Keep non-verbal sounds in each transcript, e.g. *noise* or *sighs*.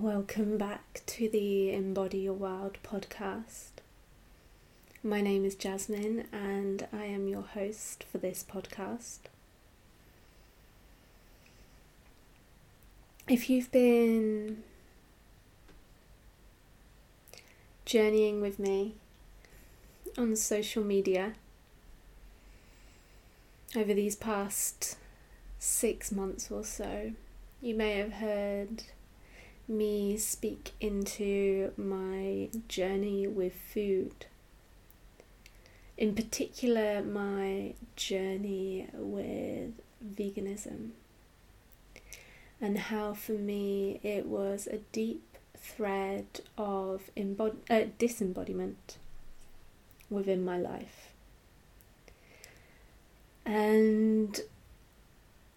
Welcome back to the Embody Your Wild podcast. My name is Jasmin and I am your host for this podcast. If you've been journeying with me on social media over these past six months or so, you may have heard me speak into my journey with food. In particular, my journey with veganism, and how for me it was a deep thread of embod- uh, disembodiment within my life. And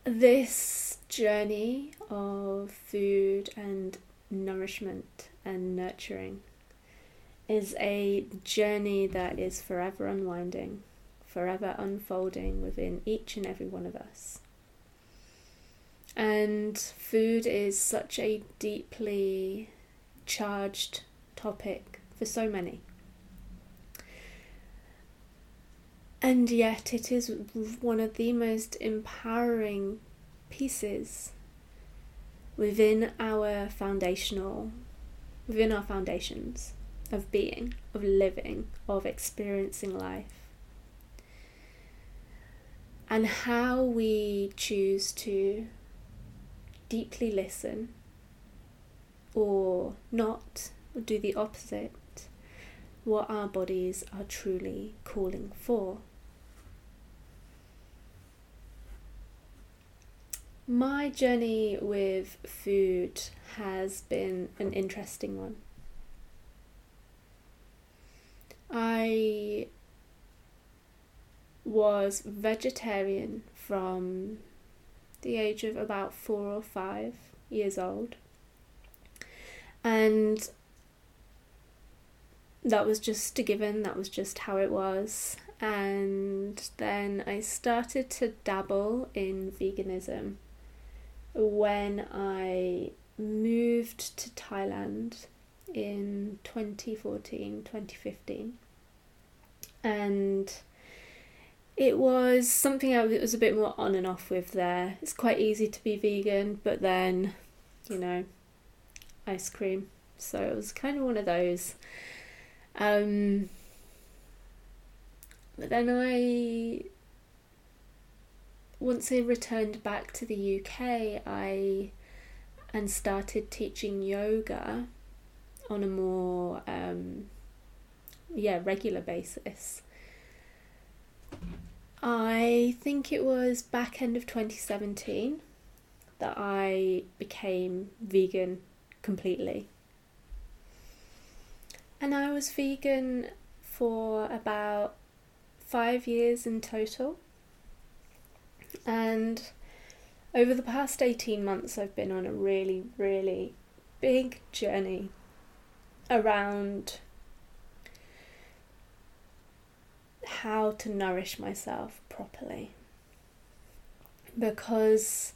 this journey of food and nourishment and nurturing is a journey that is forever unwinding, forever unfolding within each and every one of us. And food is such a deeply charged topic for so many. And yet, it is one of the most empowering pieces within our foundational, within our foundations of being, of living, of experiencing life. And how we choose to deeply listen or not, or do the opposite, what our bodies are truly calling for. My journey with food has been an interesting one. I was vegetarian from the age of about four or five years old. And that was just a given, that was just how it was. And then I started to dabble in veganism when I moved to Thailand in 2014, 2015. And it was something I was a bit more on and off with there. It's quite easy to be vegan, but then, you know, ice cream. So it was kind of one of those. Um, but then I once I returned back to the UK, I and started teaching yoga on a more um, yeah regular basis. I think it was back end of 2017 that I became vegan completely. And I was vegan for about five years in total. And over the past 18 months, I've been on a really, really big journey around how to nourish myself properly. Because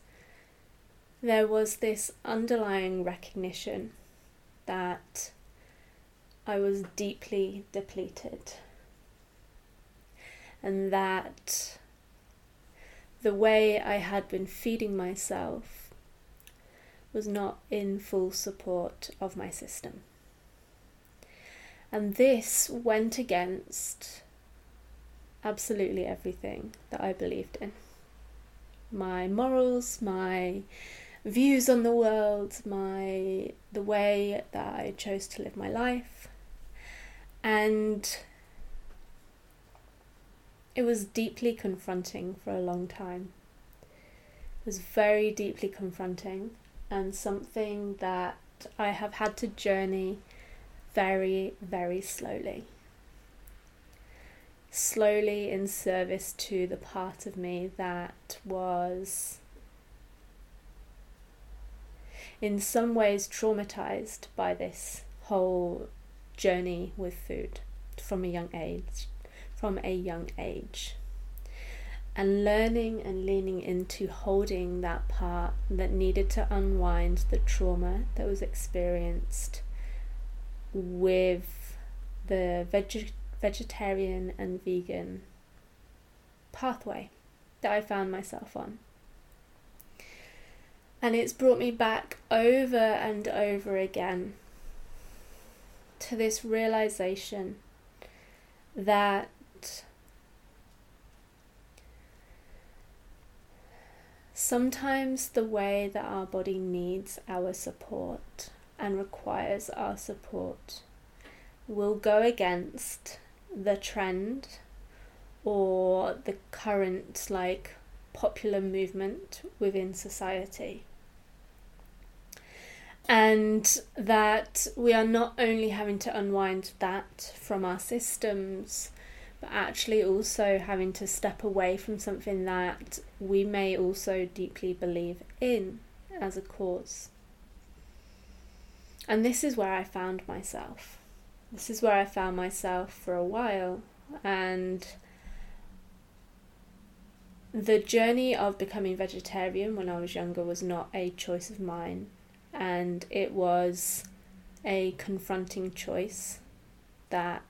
there was this underlying recognition that I was deeply depleted and that the way I had been feeding myself was not in full support of my system. And this went against absolutely everything that I believed in my morals, my views on the world, my the way that I chose to live my life. And it was deeply confronting for a long time. It was very deeply confronting and something that I have had to journey very, very slowly. Slowly in service to the part of me that was in some ways traumatized by this whole journey with food from a young age from a young age. and learning and leaning into holding that part that needed to unwind the trauma that was experienced with the veg- vegetarian and vegan pathway that I found myself on. And it's brought me back over and over again to this realization that sometimes the way that our body needs our support and requires our support will go against the trend or the current like popular movement within society and that we are not only having to unwind that from our systems, but actually also having to step away from something that we may also deeply believe in as a cause. And this is where I found myself. This is where I found myself for a while, and the journey of becoming vegetarian when I was younger was not a choice of mine and it was a confronting choice that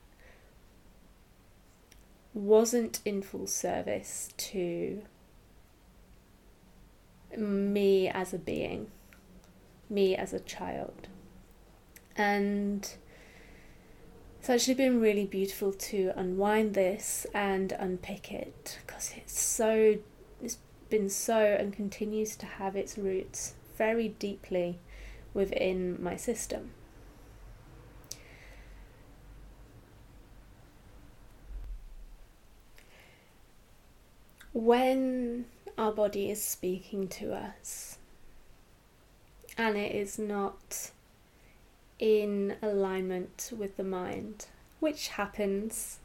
wasn't in full service to me as a being, me as a child. And it's actually been really beautiful to unwind this and unpick it because it's so, it's been so and continues to have its roots very deeply within my system. When our body is speaking to us and it is not in alignment with the mind, which happens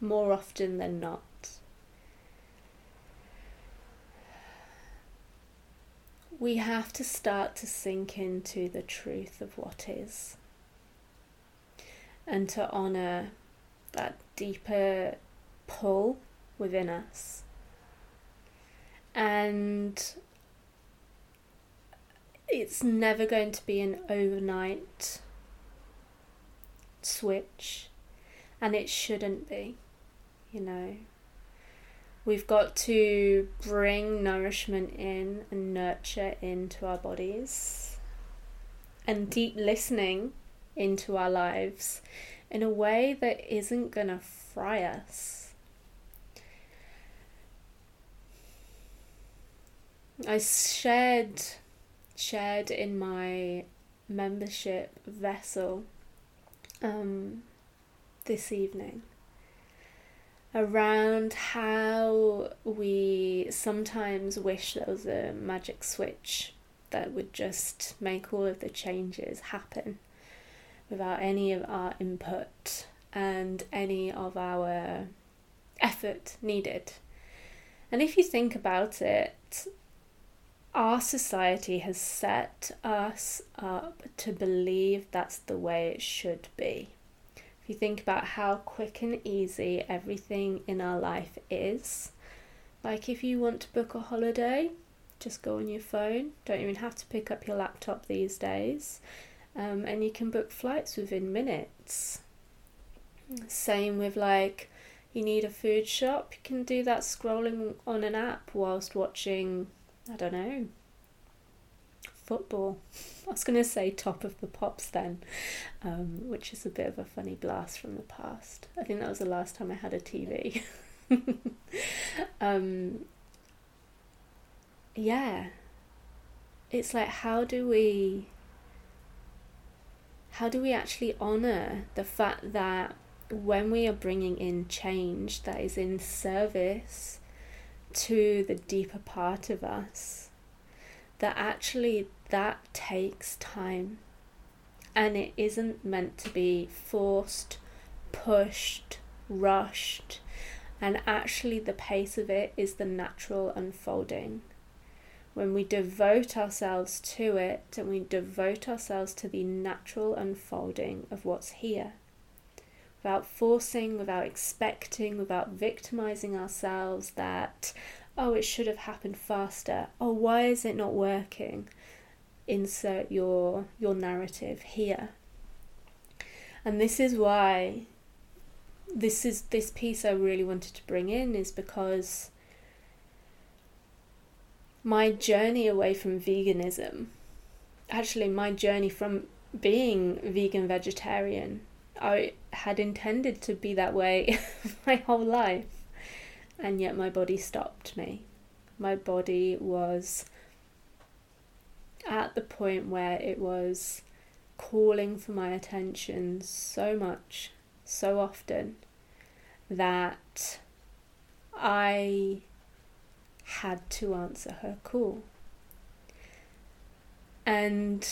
more often than not. We have to start to sink into the truth of what is and to honour that deeper pull within us. And it's never going to be an overnight switch, and it shouldn't be, you know. We've got to bring nourishment in and nurture into our bodies and deep listening into our lives in a way that isn't going to fry us. I shared shared in my membership vessel um, this evening around how we sometimes wish there was a magic switch that would just make all of the changes happen without any of our input and any of our effort needed. And if you think about it, our society has set us up to believe that's the way it should be. You think about how quick and easy everything in our life is, like if you want to book a holiday, just go on your phone. Don't even have to pick up your laptop these days. Um, and you can book flights within minutes. Same with like, you need a food shop, you can do that scrolling on an app whilst watching, I don't know, football. *laughs* I was going to say top of the pops then, um, which is a bit of a funny blast from the past. I think that was the last time I had a TV. *laughs* um, yeah, it's like how do we how do we actually honor the fact that when we are bringing in change that is in service to the deeper part of us that actually that takes time and it isn't meant to be forced, pushed, rushed, and actually the pace of it is the natural unfolding. When we devote ourselves to it and we devote ourselves to the natural unfolding of what's here, without forcing, without expecting, without victimizing ourselves that, oh, it should have happened faster. Oh, why is it not working? Insert your your narrative here. And this is why this is this piece I really wanted to bring in is because my journey away from veganism, actually my journey from being vegan vegetarian, I had intended to be that way *laughs* my whole life. And yet my body stopped me. My body was at the point where it was calling for my attention so much, so often, that I had to answer her call. And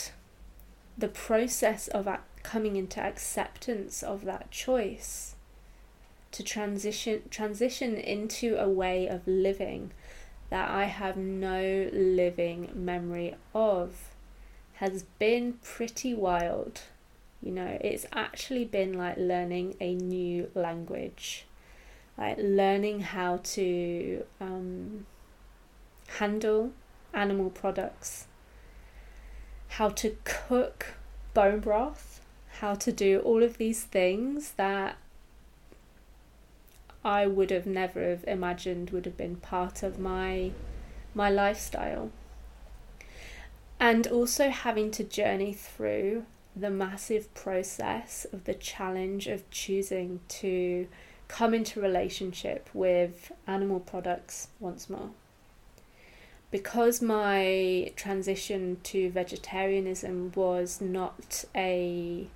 the process of coming into acceptance of that choice to transition transition into a way of living that I have no living memory of has been pretty wild. You know, it's actually been like learning a new language, like learning how to um, handle animal products, how to cook bone broth, how to do all of these things that I would have never have imagined would have been part of my my lifestyle. And also having to journey through the massive process of the challenge of choosing to come into relationship with animal products once more because my transition to vegetarianism was not a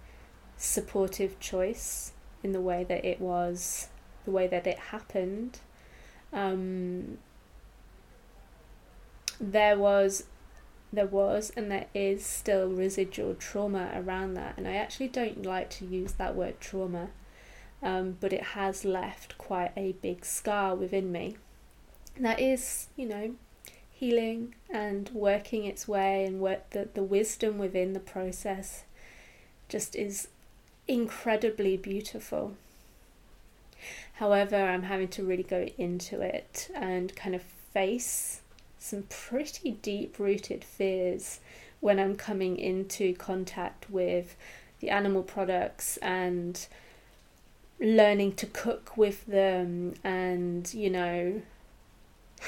supportive choice in the way that it was, the way that it happened, um, there was there was and there is still residual trauma around that and i actually don't like to use that word trauma um, but it has left quite a big scar within me that is you know healing and working its way and work the, the wisdom within the process just is incredibly beautiful. However, I'm having to really go into it and kind of face some pretty deep rooted fears when I'm coming into contact with the animal products and learning to cook with them and, you know,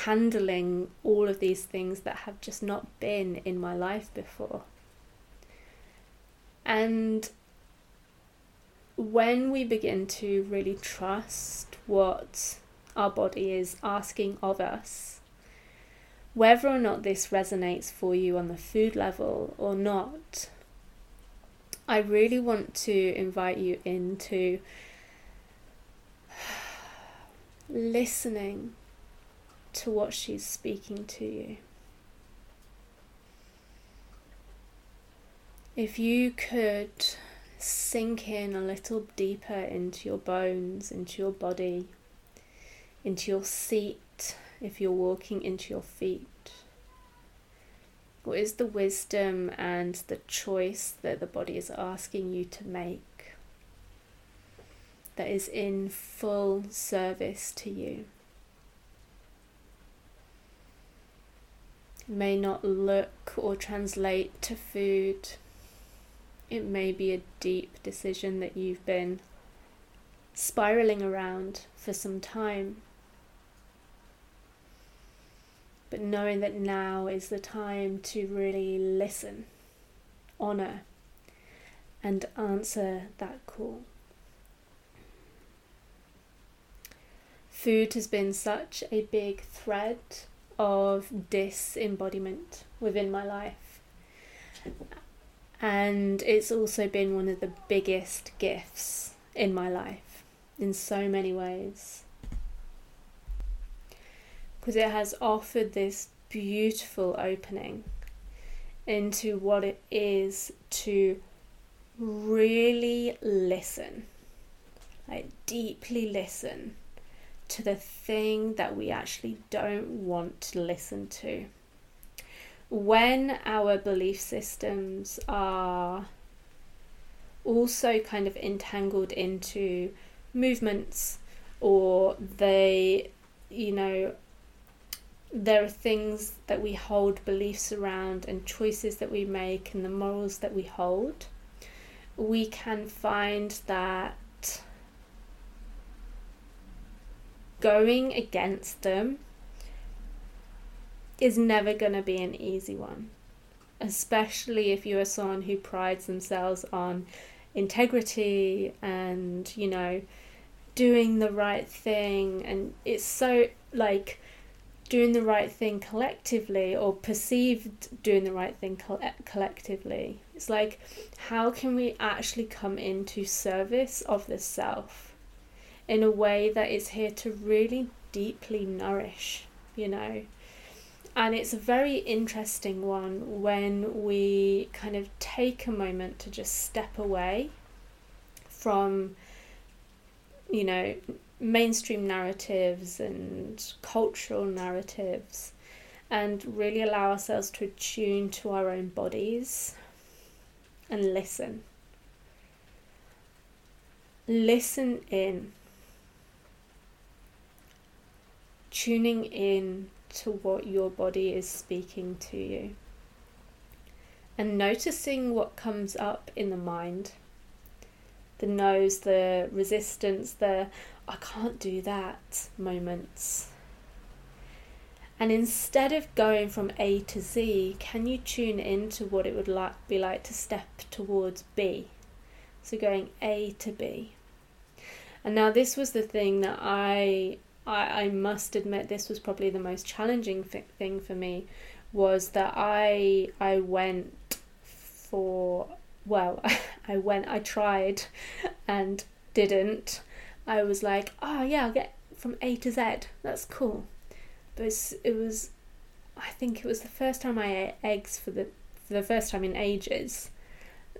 handling all of these things that have just not been in my life before. And when we begin to really trust what our body is asking of us, whether or not this resonates for you on the food level or not, I really want to invite you into *sighs* listening to what she's speaking to you. If you could sink in a little deeper into your bones, into your body, into your seat, if you're walking into your feet. What is the wisdom and the choice that the body is asking you to make that is in full service to you? may not look or translate to food. It may be a deep decision that you've been spiraling around for some time. But knowing that now is the time to really listen, honour, and answer that call. Food has been such a big thread of disembodiment within my life. And it's also been one of the biggest gifts in my life in so many ways. Because it has offered this beautiful opening into what it is to really listen, like deeply listen to the thing that we actually don't want to listen to. When our belief systems are also kind of entangled into movements or they, you know, there are things that we hold beliefs around and choices that we make and the morals that we hold, we can find that going against them is never going to be an easy one, especially if you are someone who prides themselves on integrity and, you know, doing the right thing. And it's so like doing the right thing collectively or perceived doing the right thing co- collectively. It's like, how can we actually come into service of the self in a way that is here to really deeply nourish, you know? And it's a very interesting one when we kind of take a moment to just step away from, you know, mainstream narratives and cultural narratives and really allow ourselves to attune to our own bodies and listen. Listen in. Tuning in to what your body is speaking to you. And noticing what comes up in the mind the nose, the resistance, the I can't do that moments. And instead of going from A to Z, can you tune into what it would like, be like to step towards B? So going A to B. And now this was the thing that I I, I must admit this was probably the most challenging thing for me was that I I went for well *laughs* I went I tried and didn't I was like, oh yeah, I'll get from A to Z. That's cool. But it was, I think it was the first time I ate eggs for the for the first time in ages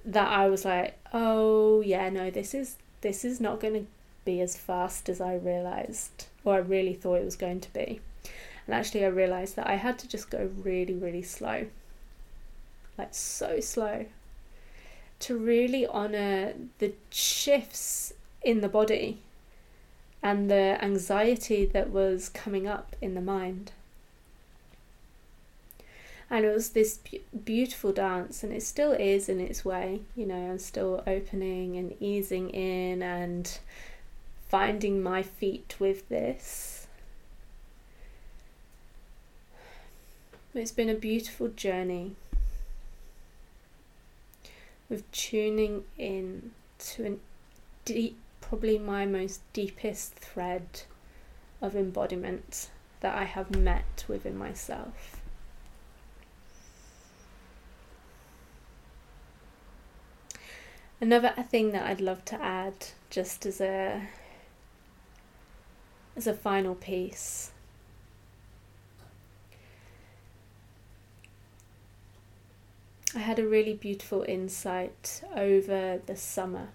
that I was like, oh yeah, no, this is this is not going to be as fast as I realized or I really thought it was going to be. And actually, I realized that I had to just go really, really slow, like so slow, to really honor the shifts in the body and the anxiety that was coming up in the mind. And it was this beautiful dance, and it still is in its way. You know, I'm still opening and easing in and finding my feet with this. It's been a beautiful journey with tuning in to a deep probably my most deepest thread of embodiment that I have met within myself. Another thing that I'd love to add, just as a as a final piece, I had a really beautiful insight over the summer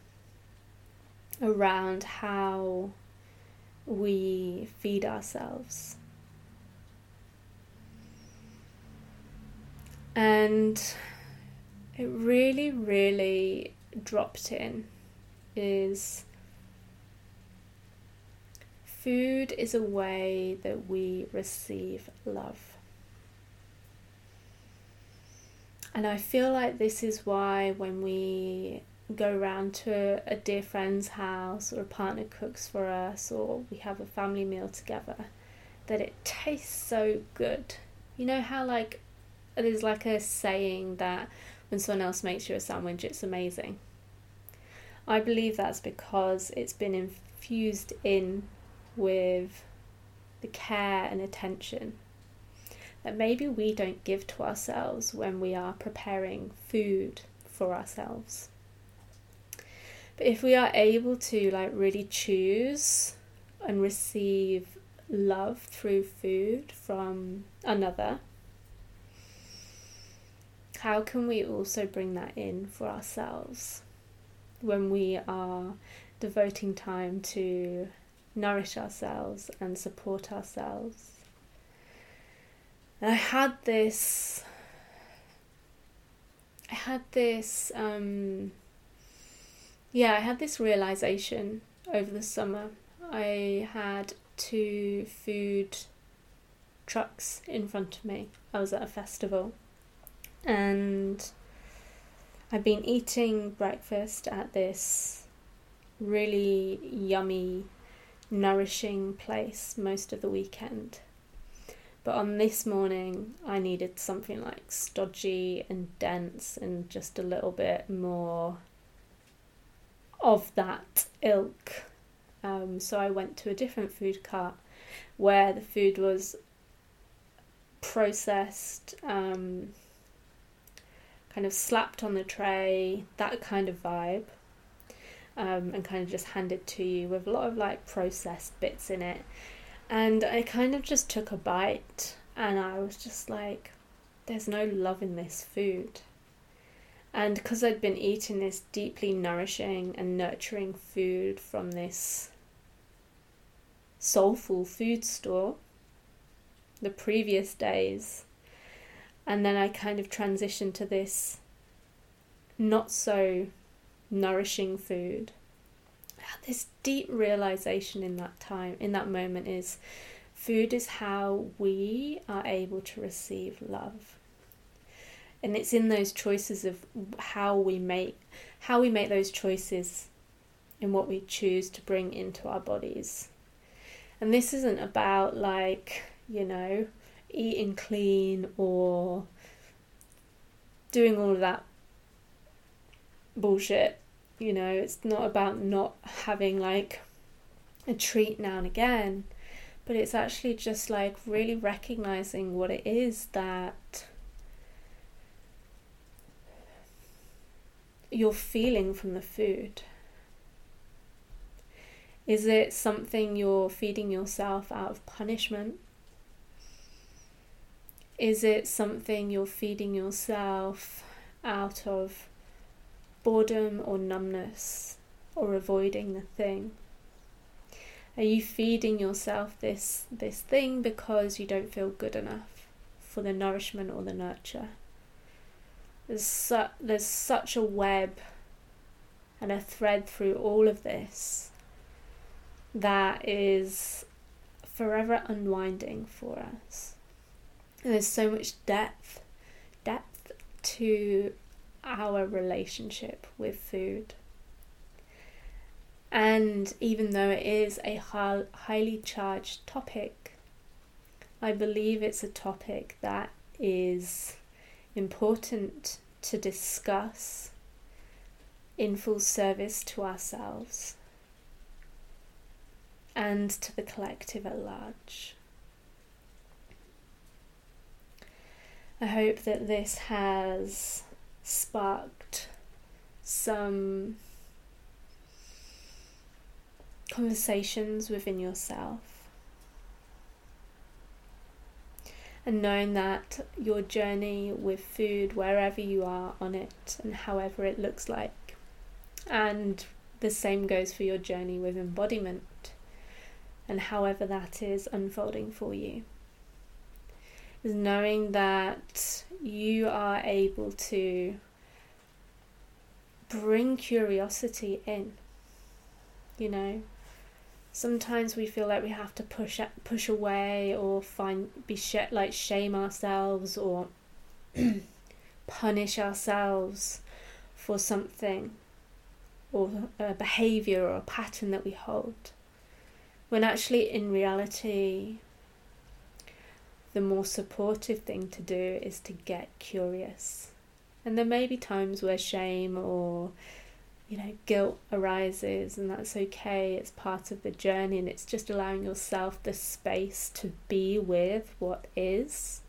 around how we feed ourselves. And it really, really dropped in is food is a way that we receive love. And I feel like this is why when we go around to a dear friend's house or a partner cooks for us or we have a family meal together that it tastes so good. You know how like there's like a saying that when someone else makes you a sandwich it's amazing. I believe that's because it's been infused in with the care and attention that maybe we don't give to ourselves when we are preparing food for ourselves. But if we are able to like really choose and receive love through food from another, how can we also bring that in for ourselves when we are devoting time to nourish ourselves and support ourselves? And I had this I had this um, yeah, I had this realization over the summer. I had two food trucks in front of me. I was at a festival and I've been eating breakfast at this really yummy, nourishing place most of the weekend. But on this morning, I needed something like stodgy and dense and just a little bit more of that ilk. Um, so I went to a different food cart where the food was processed, um, kind of slapped on the tray, that kind of vibe, um, and kind of just handed to you with a lot of like processed bits in it. And I kind of just took a bite and I was just like, there's no love in this food. And because I'd been eating this deeply nourishing and nurturing food from this soulful food store the previous days, and then I kind of transitioned to this not so nourishing food this deep realization in that time, in that moment, is food is how we are able to receive love. And it's in those choices of how we make how we make those choices in what we choose to bring into our bodies. And this isn't about like, you know, eating clean or doing all of that bullshit you know, it's not about not having like a treat now and again, but it's actually just like really recognizing what it is that you're feeling from the food. Is it something you're feeding yourself out of punishment? Is it something you're feeding yourself out of boredom or numbness or avoiding the thing? Are you feeding yourself this this thing because you don't feel good enough for the nourishment or the nurture? There's su- there's such a web and a thread through all of this that is forever unwinding for us. And there's so much depth, depth to our relationship with food. And even though it is a highly charged topic, I believe it's a topic that is important to discuss in full service to ourselves and to the collective at large. I hope that this has sparked some conversations within yourself. And knowing that your journey with food, wherever you are on it, and however it looks like, and the same goes for your journey with embodiment, and however that is unfolding for you is knowing that you are able to bring curiosity in. You know, sometimes we feel like we have to push push away or find be sh- like shame ourselves or *clears throat* punish ourselves for something or a behavior or a pattern that we hold when actually in reality the more supportive thing to do is to get curious. And there may be times where shame or you know guilt arises and that's okay it's part of the journey and it's just allowing yourself the space to be with what is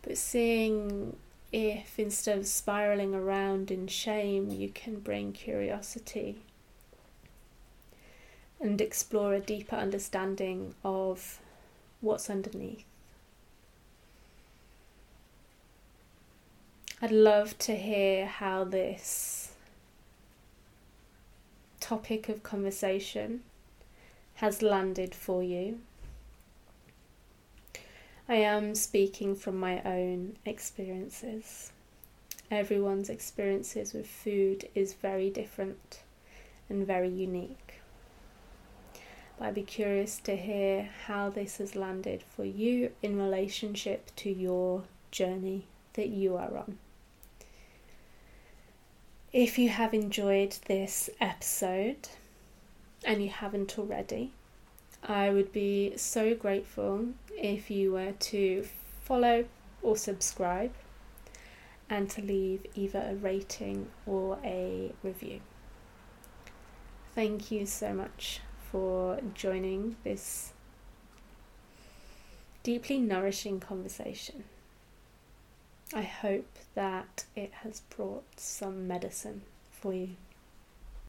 but seeing if instead of spiraling around in shame you can bring curiosity and explore a deeper understanding of what's underneath. I'd love to hear how this topic of conversation has landed for you. I am speaking from my own experiences, Everyone's experiences with food is very different and very unique. But I'd be curious to hear how this has landed for you in relationship to your journey that you are on. If you have enjoyed this episode and you haven't already, I would be so grateful if you were to follow or subscribe and to leave either a rating or a review. Thank you so much for joining this deeply nourishing conversation. I hope that it has brought some medicine for you.